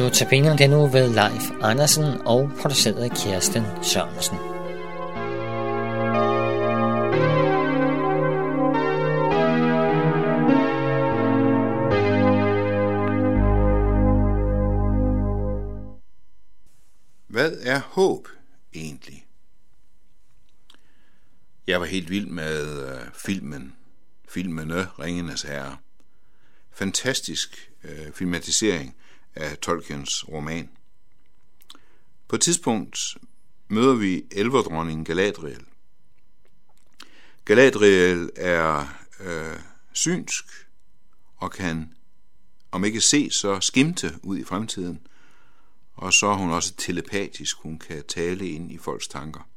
Notabene den nu ved Leif Andersen og produceret af Kirsten Sørensen. Hvad er håb egentlig? Jeg var helt vild med øh, filmen, filmene Ringenes Herre. Fantastisk øh, filmatisering af Tolkiens roman. På et tidspunkt møder vi elverdronningen Galadriel. Galadriel er øh, synsk og kan, om ikke se, så skimte ud i fremtiden. Og så er hun også telepatisk, hun kan tale ind i folks tanker.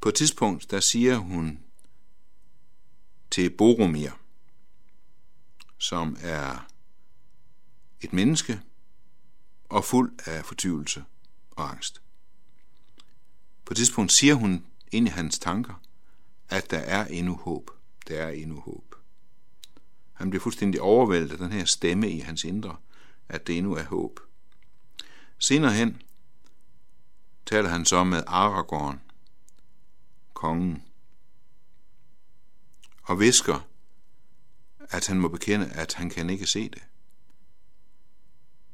På et tidspunkt, der siger hun til Boromir, som er et menneske og fuld af fortvivlelse og angst. På et tidspunkt siger hun ind i hans tanker, at der er endnu håb. Der er endnu håb. Han bliver fuldstændig overvældet af den her stemme i hans indre, at det endnu er håb. Senere hen taler han så med Aragorn, kongen, og visker, at han må bekende, at han kan ikke se det.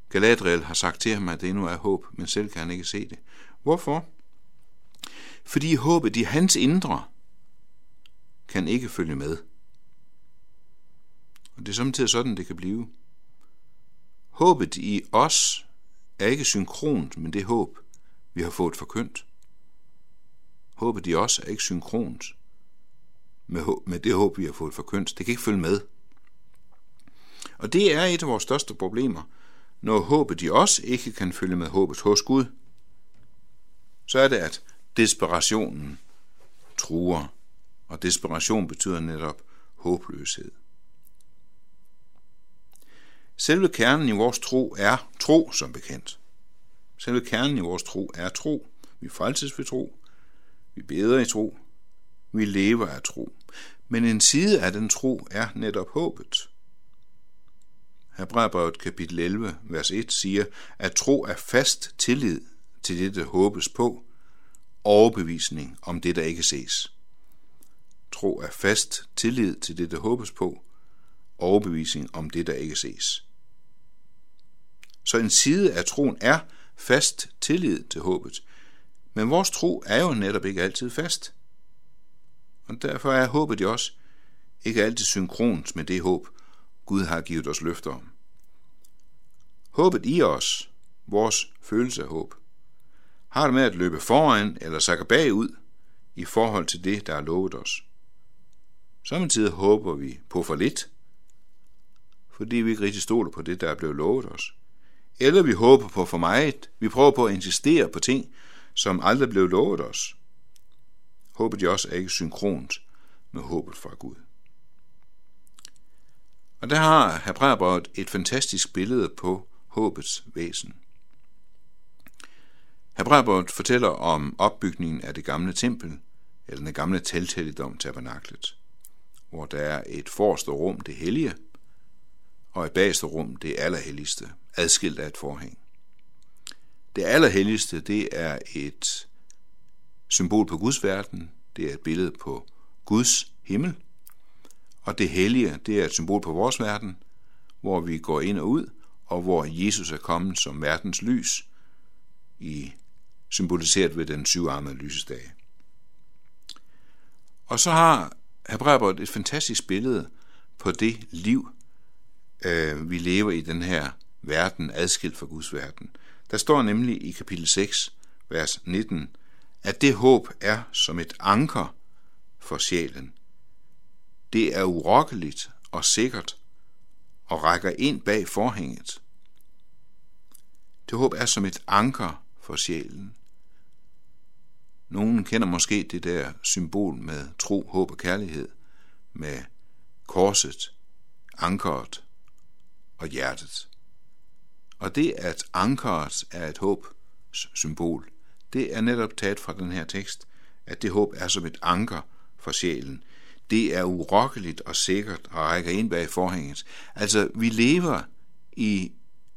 Galadriel har sagt til ham, at det endnu er håb, men selv kan han ikke se det. Hvorfor? Fordi håbet i hans indre kan ikke følge med. Og det er samtidig sådan, det kan blive. Håbet i os er ikke synkront med det håb, vi har fået forkyndt. Håbet i os er ikke synkront med, med det håb, vi har fået forkyndt. Det kan ikke følge med. Og det er et af vores største problemer, når håbet i os ikke kan følge med håbet hos Gud, så er det, at desperationen truer, og desperation betyder netop håbløshed. Selve kernen i vores tro er tro, som bekendt. Selve kernen i vores tro er tro. Vi frelses ved tro. Vi beder i tro. Vi lever af tro. Men en side af den tro er netop håbet. Hebræerbrevet kapitel 11, vers 1 siger, at tro er fast tillid til det, der håbes på, overbevisning om det, der ikke ses. Tro er fast tillid til det, der håbes på, overbevisning om det, der ikke ses. Så en side af troen er fast tillid til håbet. Men vores tro er jo netop ikke altid fast. Og derfor er håbet jo også ikke altid synkront med det håb, Gud har givet os løfter om. Håbet i os, vores følelse af håb, har det med at løbe foran eller sakke bagud i forhold til det, der er lovet os. Samtidig håber vi på for lidt, fordi vi ikke rigtig stoler på det, der er blevet lovet os. Eller vi håber på for meget. Vi prøver på at insistere på ting, som aldrig blev lovet os. Håbet i os er ikke synkront med håbet fra Gud. Og der har Hebræerbrevet et fantastisk billede på håbets væsen. Hebræerbrevet fortæller om opbygningen af det gamle tempel, eller den gamle telthelligdom tabernaklet, hvor der er et forreste rum, det hellige, og et bagste rum, det allerhelligste, adskilt af et forhæng. Det allerhelligste, det er et symbol på Guds verden, det er et billede på Guds himmel, og det hellige, det er et symbol på vores verden, hvor vi går ind og ud, og hvor Jesus er kommet som verdens lys, i symboliseret ved den syvarmede lysesdag. Og så har Hebræerbrevet et fantastisk billede på det liv, øh, vi lever i den her verden, adskilt fra Guds verden. Der står nemlig i kapitel 6, vers 19, at det håb er som et anker for sjælen. Det er urokkeligt og sikkert og rækker ind bag forhænget. Det håb er som et anker for sjælen. Nogen kender måske det der symbol med tro, håb og kærlighed, med korset, ankeret og hjertet. Og det, at ankeret er et håbs symbol, det er netop taget fra den her tekst, at det håb er som et anker for sjælen. Det er urokkeligt og sikkert og rækker ind bag forhænget. Altså, vi lever i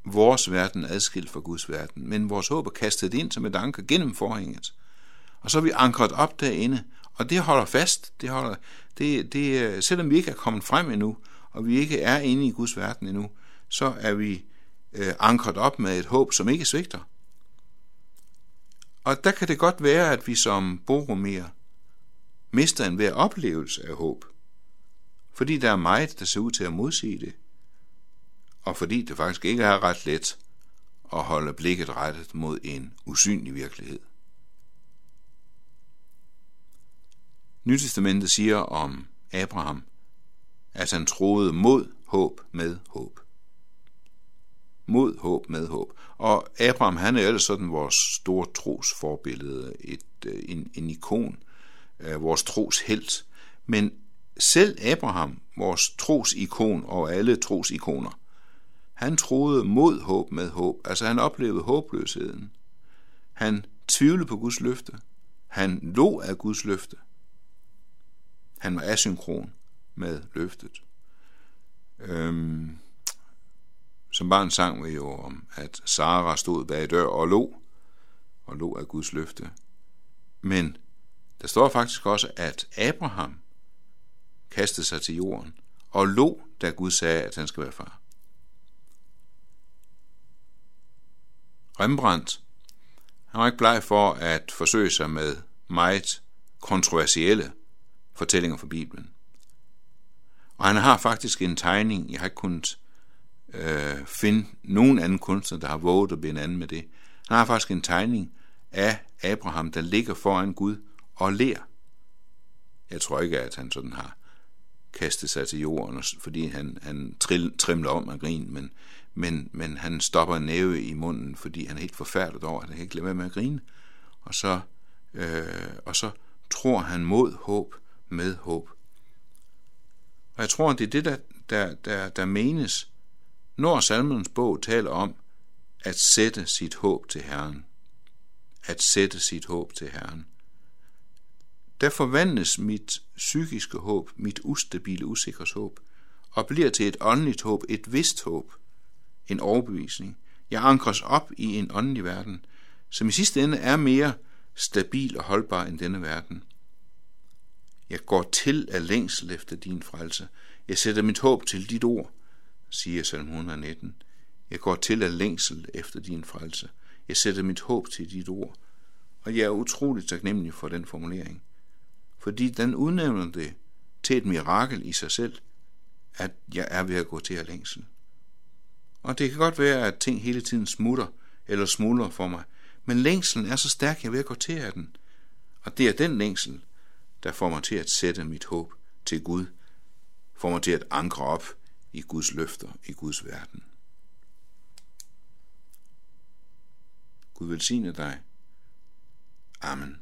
vores verden adskilt fra Guds verden, men vores håb er kastet ind som et anker gennem forhænget. Og så er vi ankret op derinde, og det holder fast. Det holder, det, det, selvom vi ikke er kommet frem endnu, og vi ikke er inde i Guds verden endnu, så er vi øh, ankret op med et håb, som ikke svigter. Og der kan det godt være, at vi som boromere mister en hver oplevelse af håb, fordi der er meget, der ser ud til at modsige det, og fordi det faktisk ikke er ret let at holde blikket rettet mod en usynlig virkelighed. Nytestamentet siger om Abraham, at han troede mod håb med håb. Mod håb med håb. Og Abraham, han er ellers sådan vores store trosforbillede, et, en, en ikon, øh, vores troshelt. Men selv Abraham, vores trosikon og alle trosikoner, han troede mod håb med håb, altså han oplevede håbløsheden. Han tvivlede på Guds løfte. Han lå af Guds løfte. Han var asynkron med løftet. Øhm, som barn sang vi jo om, at Sara stod bag dør og lå, og lå af Guds løfte. Men der står faktisk også, at Abraham kastede sig til jorden og lå, da Gud sagde, at han skal være far. Rembrandt, han var ikke bleg for at forsøge sig med meget kontroversielle fortællinger fra Bibelen. Og han har faktisk en tegning, jeg har ikke kunnet øh, finde nogen anden kunstner, der har våget at binde anden med det. Han har faktisk en tegning af Abraham, der ligger foran Gud og ler. Jeg tror ikke, at han sådan har kastet sig til jorden, fordi han, han trill, trimler om af grin, men, men, men han stopper en næve i munden, fordi han er helt forfærdet over, at han kan ikke lade være med at grine. Og så, øh, og så tror han mod håb med håb. Og jeg tror, det er det, der, der, der, der menes, når salmens bog taler om at sætte sit håb til Herren. At sætte sit håb til Herren. Der forvandles mit psykiske håb, mit ustabile, usikre håb, og bliver til et åndeligt håb, et vist håb, en overbevisning. Jeg ankres op i en åndelig verden, som i sidste ende er mere stabil og holdbar end denne verden. Jeg går til af længsel efter din frelse. Jeg sætter mit håb til dit ord, siger salm 119. Jeg går til af længsel efter din frelse. Jeg sætter mit håb til dit ord. Og jeg er utroligt taknemmelig for den formulering. Fordi den udnævner det til et mirakel i sig selv, at jeg er ved at gå til at længsel. Og det kan godt være, at ting hele tiden smutter eller smuldrer for mig, men længselen er så stærk, jeg er ved at gå til af den. Og det er den længsel, der får mig til at sætte mit håb til Gud, får mig til at ankre op i Guds løfter, i Guds verden. Gud velsigne dig. Amen.